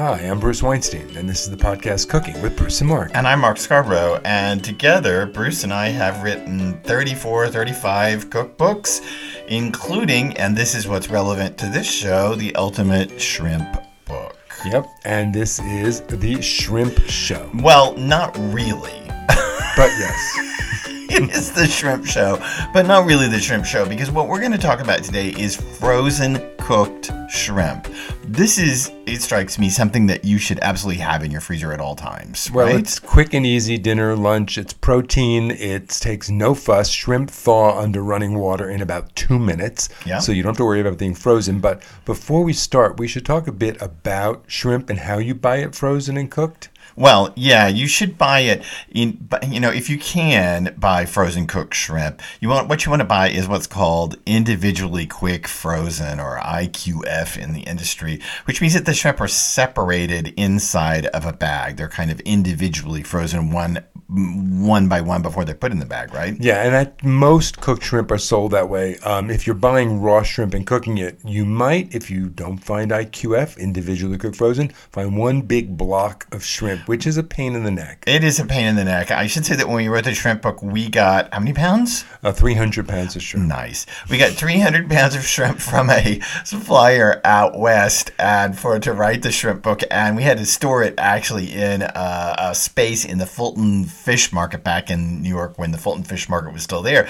Hi, I'm Bruce Weinstein, and this is the podcast Cooking with Bruce and Mark. And I'm Mark Scarborough, and together, Bruce and I have written 34, 35 cookbooks, including, and this is what's relevant to this show, the Ultimate Shrimp Book. Yep, and this is the Shrimp Show. Well, not really. But yes, it is the shrimp show, but not really the shrimp show because what we're going to talk about today is frozen cooked shrimp. This is, it strikes me, something that you should absolutely have in your freezer at all times. well, right? it's quick and easy dinner, lunch. It's protein. It takes no fuss. Shrimp thaw under running water in about two minutes. Yeah. So you don't have to worry about being frozen. But before we start, we should talk a bit about shrimp and how you buy it frozen and cooked. Well, yeah, you should buy it in you know, if you can buy frozen cooked shrimp, you want what you want to buy is what's called individually quick frozen or IQF in the industry, which means that the shrimp are separated inside of a bag. They're kind of individually frozen one one by one before they're put in the bag, right? Yeah, and that most cooked shrimp are sold that way. Um, if you're buying raw shrimp and cooking it, you might, if you don't find IQF, individually cooked frozen, find one big block of shrimp, which is a pain in the neck. It is a pain in the neck. I should say that when we wrote the shrimp book, we got how many pounds? Uh, 300 pounds of shrimp. Nice. We got 300 pounds of shrimp from a supplier out west, and for to write the shrimp book, and we had to store it actually in a, a space in the Fulton Fish Market back in New York when the Fulton Fish Market was still there.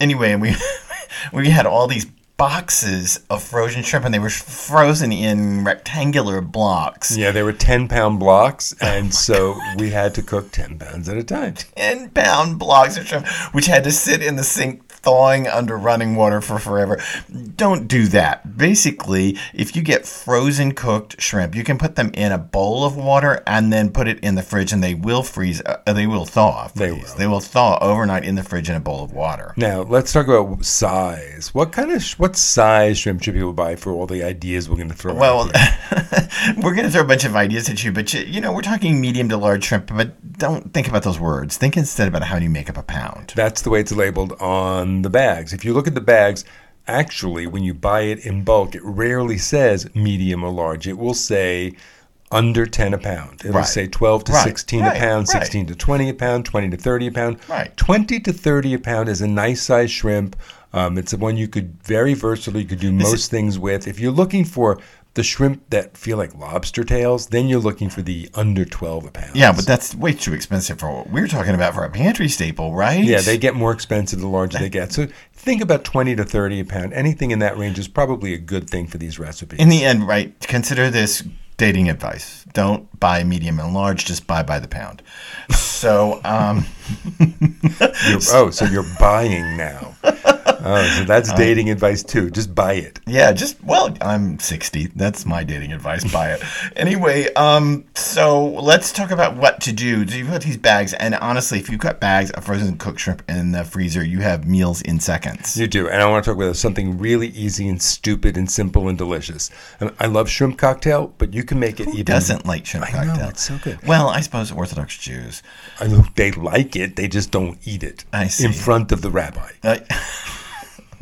Anyway, and we we had all these boxes of frozen shrimp, and they were frozen in rectangular blocks. Yeah, they were 10 pound blocks, oh and so we had to cook 10 pounds at a time. 10 pound blocks of shrimp, which had to sit in the sink thawing under running water for forever. Don't do that. Basically, if you get frozen cooked shrimp, you can put them in a bowl of water and then put it in the fridge, and they will freeze. Uh, they will thaw. They will. They will thaw overnight in the fridge in a bowl of water. Now, let's talk about size. What kind of, sh- what size shrimp should people buy for all the ideas we're going to throw Well, we're going to throw a bunch of ideas at you, but you, you know, we're talking medium to large shrimp, but don't think about those words. Think instead about how do you make up a pound. That's the way it's labeled on the bags. If you look at the bags, actually, when you buy it in bulk, it rarely says medium or large. It will say under 10 a pound. It'll Right. say 12 to Right. 16 Right. a pound, Right. 16 to 20 a pound, 20 to 30 a pound. Right. 20 to 30 a pound is a nice size shrimp. Um, it's the one you could very versatile. You could do most things with. If you're looking for the shrimp that feel like lobster tails, then you're looking for the under 12 a pound. Yeah, but that's way too expensive for what we're talking about for a pantry staple, right? Yeah, they get more expensive the larger they get. So think about 20 to 30 a pound. Anything in that range is probably a good thing for these recipes. In the end, right? Consider this dating advice. Don't buy medium and large. Just buy by the pound. So, um, You're- oh, so you're buying now. Oh, so that's Uh, dating advice too. Just buy it. yeah, just well, I'm 60. That's my dating advice. Buy it anyway. Um, so let's talk about what to do. Do you put these bags? And honestly, if you've got bags of frozen cooked shrimp in the freezer, you have meals in seconds. You do. And I want to talk about something really easy and stupid and simple and delicious. And I love shrimp cocktail, but you can make it Who even. doesn't like shrimp I know, cocktail? it's so good. Well, I suppose Orthodox Jews. I know they like it, they just don't eat it I see. in front of the rabbi. Uh,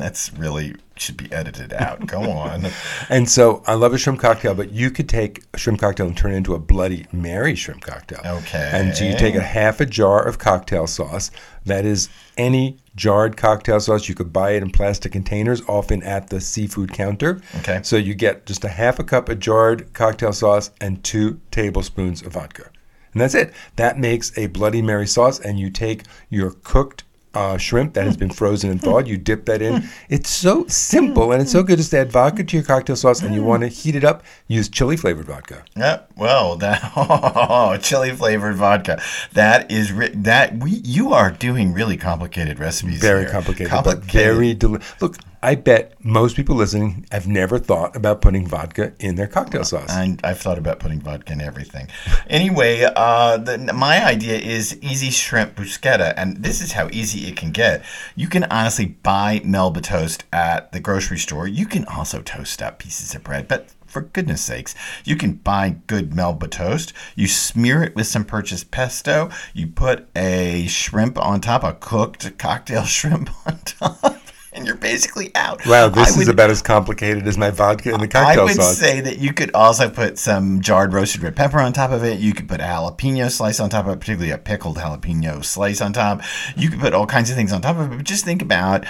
that's really should be edited out. Go on. And so I love a shrimp cocktail, but you could take a shrimp cocktail and turn it into a Bloody Mary shrimp cocktail. Okay. And so you take a half a jar of cocktail sauce. That is any jarred cocktail sauce. You could buy it in plastic containers, often at the seafood counter. Okay. So you get just a half a cup of jarred cocktail sauce and two tablespoons of vodka. And that's it. That makes a Bloody Mary sauce, and you take your cooked uh, shrimp that has been frozen and thawed. You dip that in. It's so simple and it's so good just add vodka to your cocktail sauce and you want to heat it up, use chili flavored vodka. Yeah, well, that oh, chili flavored vodka. That is ri- that we you are doing really complicated recipes. Very here. complicated, Complicated. very deli- Look, I bet most people listening have never thought about putting vodka in their cocktail sauce. And I've thought about putting vodka in everything. Anyway, uh, the, my idea is easy shrimp bruschetta, and this is how easy it can get. You can honestly buy Melba toast at the grocery store. You can also toast up pieces of bread, but for goodness sakes, you can buy good Melba toast. You smear it with some purchased pesto. You put a shrimp on top, a cooked cocktail shrimp on top. And you're basically out. Wow, this is about as complicated as my vodka and the cocktail. sauce. I would sauce. say that you could also put some jarred roasted red pepper on top of it. You could put a jalapeno slice on top of it, particularly a pickled jalapeno slice on top. You could put all kinds of things on top of it, but just think about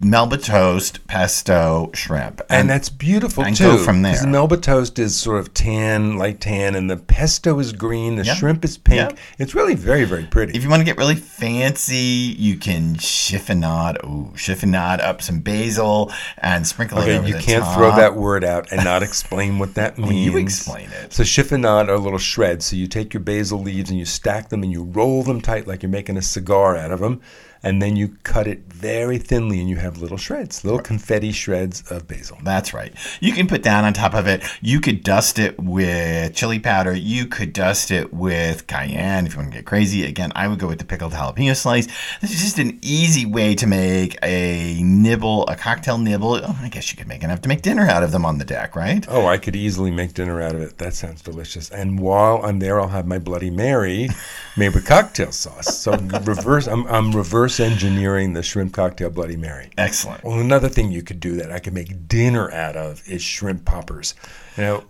Melba toast, pesto, shrimp. and that's beautiful and too. go from there. The Melba toast is sort of tan, light tan, and the pesto is green. The Yeah. shrimp is pink. Yeah. It's really very, very pretty. If you want to get really fancy, you can chiffonade, ooh, chiffonade up some basil and sprinkle it Okay, over you can't top. throw that word out and not explain what that means. you explain it. So chiffonade are little shreds. So you take your basil leaves and you stack them and you roll them tight like you're making a cigar out of them, and then you cut it very thinly and you have little shreds, little confetti shreds of basil. That's right. You can put that on top of it. You could dust it with chili powder. You could dust it with cayenne if you want to get crazy. Again, I would go with the pickled jalapeno slice. This is just an easy way to make a nibble, a cocktail nibble. Oh, I guess you could make enough to make dinner out of them on the deck, right? Oh, I could easily make dinner out of it. That sounds delicious. And while I'm there, I'll have my Bloody Mary made with cocktail sauce. So reverse, I'm, I'm reverse engineering the shrimp cocktail Bloody Mary. Excellent. Well, another thing you could do that I could make dinner out of is shrimp poppers. You know,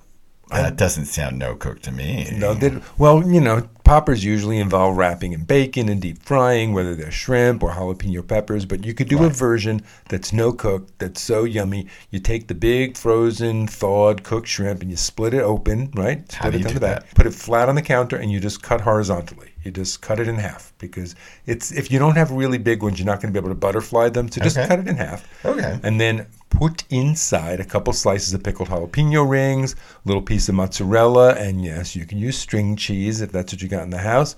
That doesn't sound no cook to me. no, well, you know, poppers usually involve wrapping in bacon and deep frying, whether they're shrimp or jalapeno peppers. But you could do a version that's no cook, that's so yummy. You take the big frozen, thawed, cooked shrimp and you split it open, right? Split How do it you do that? Put it flat on the counter and you just cut horizontally. You just cut it in half because it's if you don't have really big ones, you're not going to be able to butterfly them. So just Okay. cut it in half. Okay. And then put inside a couple slices of pickled jalapeno rings, a little piece of mozzarella, and yes, you can use string cheese if that's what you got in the house.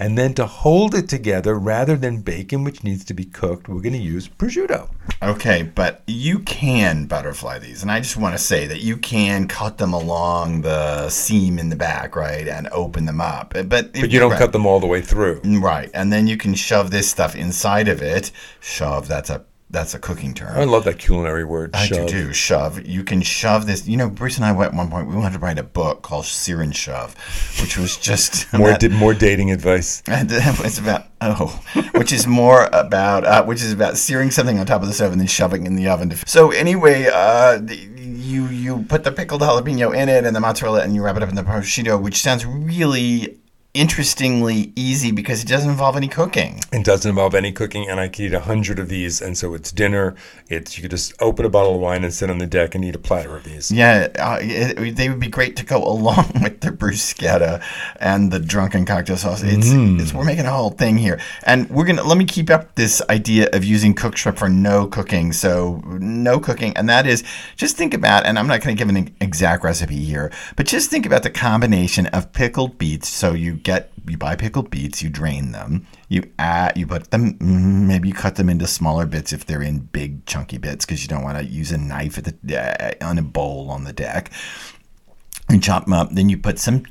And then to hold it together, rather than bacon, which needs to be cooked, we're going to use prosciutto. Okay, but you can butterfly these, and I just want to say that you can cut them along the seam in the back, right, and open them up. But But you don't cut them all the way through. right, and then you can shove this stuff inside of it. Shove. That's a that's a cooking term. I love that culinary word. I shove. do do shove. You can shove this. You know, Bruce and I at one point we wanted to write a book called Sear and Shove, which was just More, about- di- more dating advice. and it's about oh, which is more about uh, which is about searing something on top of the stove and then shoving it in the oven. To, so anyway, uh, the- you you put the pickled jalapeno in it and the mozzarella and you wrap it up in the prosciutto, which sounds really interestingly easy because it doesn't involve any cooking. It doesn't involve any cooking, and I could eat a hundred of these. And so it's dinner. It's you could just open a bottle of wine and sit on the deck and eat a platter of these. Yeah, uh, it, they would be great to go along with the bruschetta and the drunken cocktail sauce. It's, it's we're making a whole thing here, and we're gonna let me keep up this idea of using cooked shrimp for no cooking. So no cooking, and that is just think about, and I'm not going to give an exact recipe here, but just think about the combination of pickled beets. So you get you buy pickled beets, you drain them, you add, you put them, mm, maybe you cut them into smaller bits if they're in big chunky bits because you don't want to use a knife at the uh, on a bowl on the deck. And chop them up, then you put some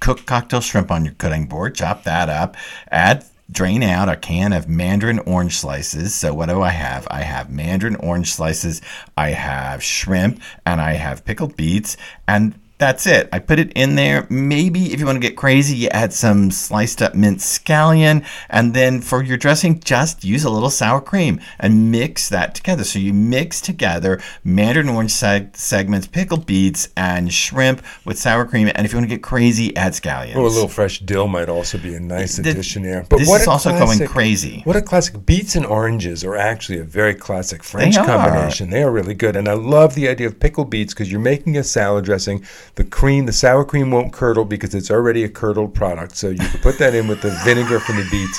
cooked cocktail shrimp on your cutting board, chop that up, add drain out a can of mandarin orange slices. So what do I have? I have mandarin orange slices, I have shrimp, and I have pickled beets and that's it. I put it in there. Maybe if you want to get crazy, you add some sliced up minced scallion. And then for your dressing, just use a little sour cream and mix that together. So you mix together mandarin orange seg- segments, pickled beets, and shrimp with sour cream. And if you want to get crazy, add scallions. Or a little fresh dill might also be a nice Th- addition there. But this what is also going crazy. What a classic! Beets and oranges are actually a very classic French are. combination. They are really good, and I love the idea of pickled beets because you're making a salad dressing. The cream, the sour cream won't curdle because it's already a curdled product. So you can put that in with the vinegar from the beets.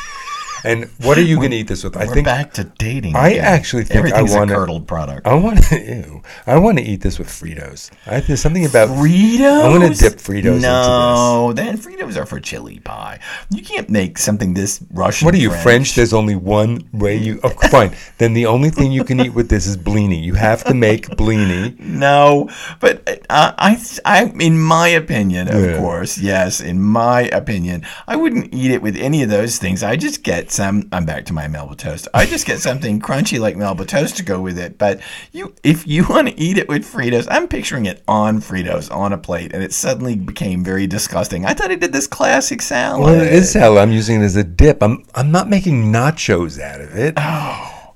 And what are you going to eat this with? I think back to dating. I again. actually think I wanna- a curdled product. I want to. I want to eat this with Fritos. I, there's something about Fritos? I want to dip Fritos into No, then Fritos are for chili pie. You can't make something this Russian. What are you French? There's only one way you. Oh, fine. Then the only thing you can eat with this is blini. You have to make blini. No, but uh, I, I, in my opinion, of Yeah. course, yes, in my opinion, I wouldn't eat it with any of those things. I just get some. I'm back to my Melba toast. I just get something crunchy like Melba toast to go with it. But you, if you want to eat it with Fritos, I'm picturing it on Fritos on a plate, and it suddenly became very disgusting. I thought I did this classic salad. Well, it is salad. I'm using it as a dip. I'm I'm not making nachos out of it. Oh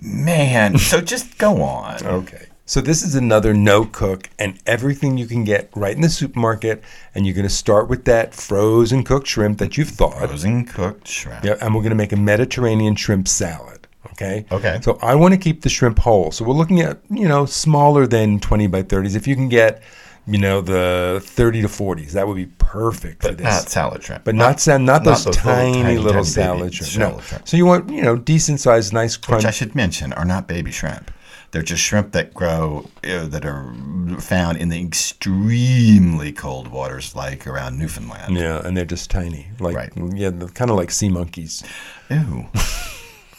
man, so just go on. Okay. So this is another no cook and everything you can get right in the supermarket. And you're going to start with that frozen cooked shrimp that you've thawed. Frozen cooked shrimp. Yeah, and we're going to make a Mediterranean shrimp salad. Okay. Okay. So I want to keep the shrimp whole. So we're looking at you know smaller than 20 by 30s. If you can get you know the 30 to 40s, that would be perfect for this. not salad shrimp. but not sa- not those, those little tiny, little tiny salad shrimp. No. shrimp. So you want you know decent sized, nice crunch. which I should mention are not baby shrimp. They're just shrimp that grow uh, that are found in the extremely cold waters, like around Newfoundland. yeah, and they're just tiny, like Right. yeah, kind of like sea monkeys. Ew.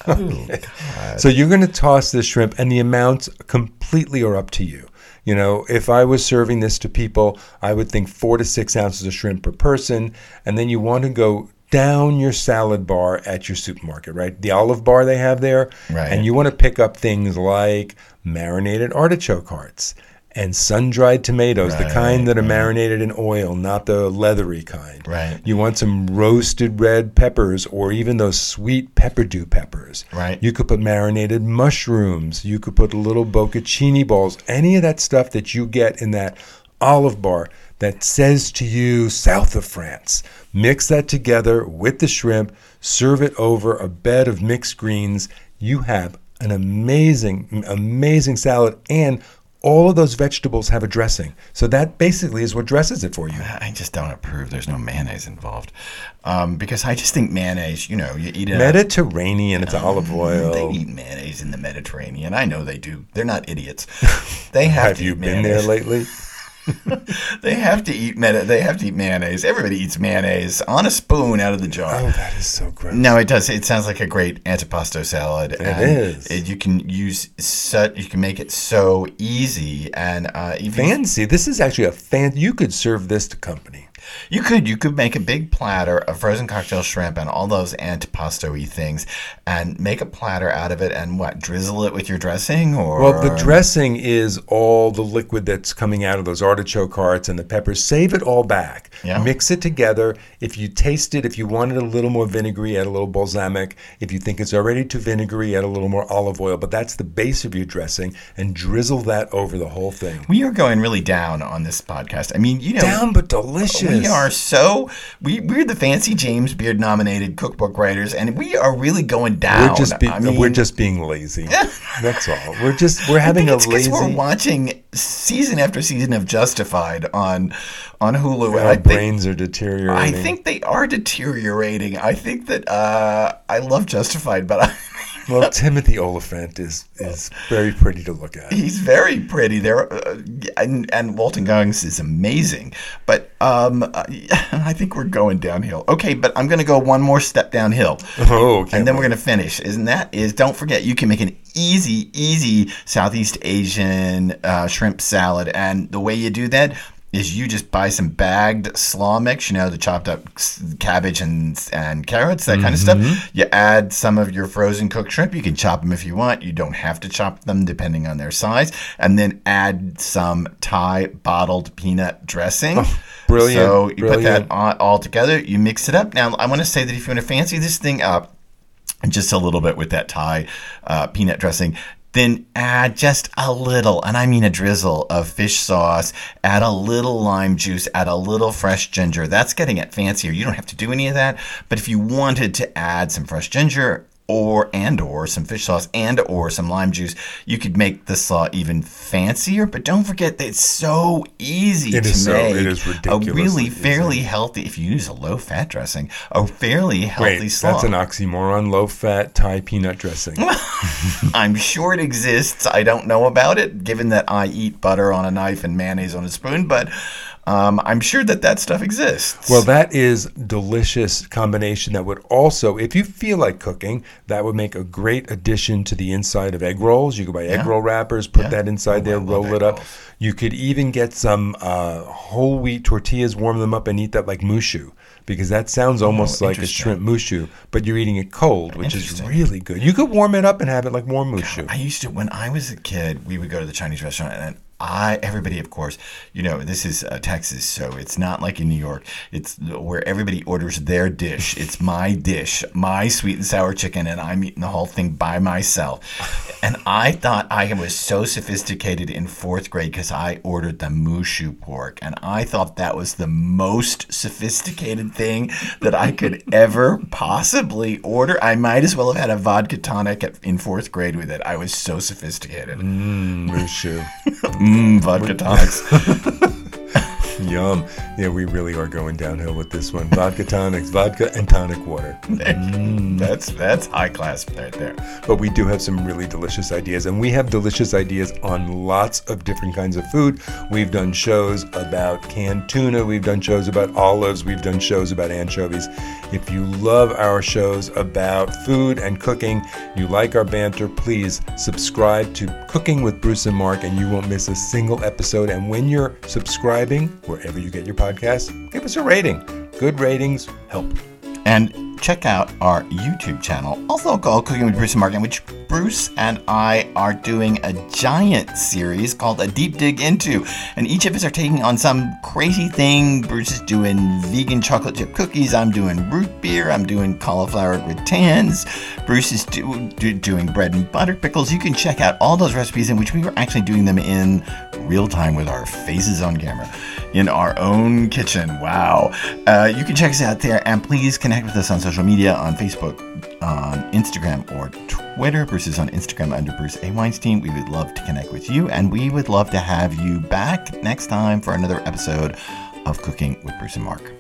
Ooh. So you're going to toss this shrimp, and the amounts completely are up to you. You know, if I was serving this to people, I would think four to six ounces of shrimp per person, and then you want to go down your salad bar at your supermarket, right? The olive bar they have there, Right. and you want to pick up things like marinated artichoke hearts and sun-dried tomatoes, the kind that are marinated in oil, not the leathery kind. Right. You want some roasted red peppers or even those sweet Peppadew peppers. Right. You could put marinated mushrooms. You could put little bocconcini balls. Any of that stuff that you get in that olive bar that says to you south of France. Mix that together with the shrimp. Serve it over a bed of mixed greens. You have an amazing, amazing salad and all of those vegetables have a dressing. So that basically is what dresses it for you. I just don't approve. There's no mayonnaise involved, um, because I just think mayonnaise. You know, you eat it. Mediterranean, it's olive oil. They eat mayonnaise in the Mediterranean. I know they do. They're not idiots. They have, Have you been there lately? They have to eat meta. They have to eat mayonnaise. Everybody eats mayonnaise on a spoon out of the jar. Oh, that is so gross. No, it does. It sounds like a great antipasto salad. It is. you can use such. You can make it so easy, and uh, even Fancy. This is actually a fan. You could serve this to company. You could you could make a big platter of frozen cocktail shrimp and all those antipasto-y things, and make a platter out of it, and what drizzle it with your dressing or Well, the dressing is all the liquid that's coming out of those artichoke hearts and the peppers. Save it all back. Yeah. Mix it together. If you taste it, if you want it a little more vinegary, add a little balsamic. If you think it's already too vinegary, add a little more olive oil. But that's the base of your dressing, and drizzle that over the whole thing. We are going really down on this podcast. I mean, you know, Down but delicious. We are so we we're the fancy James Beard nominated cookbook writers, and we are really going down. We're just be- I mean, we're just being lazy. That's all. We're just we're having think a lazy. we're watching season after season of Justified on on Hulu, and I think brains are deteriorating. I think they are deteriorating. I think that uh, I love Justified, but I. Well, Timothy Olyphant is is very pretty to look at. He's very pretty there, uh, and, and Walton Goggins is amazing. But um, I think we're going downhill. Okay, but I'm going to go one more step downhill, Oh, okay. and then we're going to finish. Isn't that is? Don't forget, you can make an easy, easy Southeast Asian uh, shrimp salad, and the way you do that is you just buy some bagged slaw mix, you know, the chopped up cabbage and and carrots, that kind of stuff. You add some of your frozen cooked shrimp. You can chop them if you want. You don't have to chop them depending on their size. And then add some Thai bottled peanut dressing. brilliant, So you put that all, all together. You mix it up. Now I want to say that if you want to fancy this thing up, just a little bit with that Thai uh, peanut dressing. Then add just a little, and I mean a drizzle of fish sauce. Add a little lime juice. Add a little fresh ginger. That's getting it fancier. You don't have to do any of that. But if you wanted to add some fresh ginger or and or some fish sauce and or some lime juice, you could make the slaw even fancier. But don't forget that it's so easy It to is so- make. it is a ridiculously really easy. fairly healthy. If you use a low fat dressing, a fairly healthy Wait, slaw. that's an oxymoron. Low fat Thai peanut dressing. I'm sure it exists. I don't know about it, given that I eat butter on a knife and mayonnaise on a spoon, but um, I'm sure that that stuff exists. Well, that is delicious combination. That would also, if you feel like cooking, that would make a great addition to the inside of egg rolls. You could buy egg Yeah. roll wrappers, put Yeah. that inside Oh, there, roll it up. rolls. You could even get some uh, whole wheat tortillas, warm them up, and eat that like mushu, because that sounds almost like a Oh, shrimp mushu, but you're eating it cold, which is really good. You could warm it up and have it like warm mushu. I used to, when I was a kid, we would go to the Chinese restaurant and I everybody, of course, you know this is uh, Texas, so it's not like in New York. It's where everybody orders their dish. It's my dish, my sweet and sour chicken, and I'm eating the whole thing by myself. And I thought I was so sophisticated in fourth grade because I ordered the mushu pork, and I thought that was the most sophisticated thing that I could ever possibly order. I might as well have had a vodka tonic at, in fourth grade with it. I was so sophisticated. Mm, Mushu. Mmm, vodka tonics. Yum. Yeah, we really are going downhill with this one. Vodka tonics, vodka and tonic water. Mm. That's that's high class right there. But we do have some really delicious ideas, and we have delicious ideas on lots of different kinds of food. We've done shows about canned tuna, we've done shows about olives, we've done shows about anchovies. If you love our shows about food and cooking, you like our banter, please subscribe to Cooking with Bruce and Mark, and you won't miss a single episode. And when you're subscribing, wherever you get your podcasts, give us a rating. Good ratings help. And check out our YouTube channel, also called Cooking with Bruce and Mark, in which Bruce and I are doing a giant series called A Deep Dig Into. And each of us are taking on some crazy thing. Bruce is doing vegan chocolate chip cookies. I'm doing root beer. I'm doing cauliflower gratins. Bruce is do, do, doing bread and butter pickles. You can check out all those recipes in which we were actually doing them in real time with our faces on camera in our own kitchen. Wow. Uh, you can check us out there and please connect with us on social media on Facebook, on Instagram, or Twitter. Bruce is on Instagram under Bruce A. Weinstein. We would love to connect with you and we would love to have you back next time for another episode of Cooking with Bruce and Mark.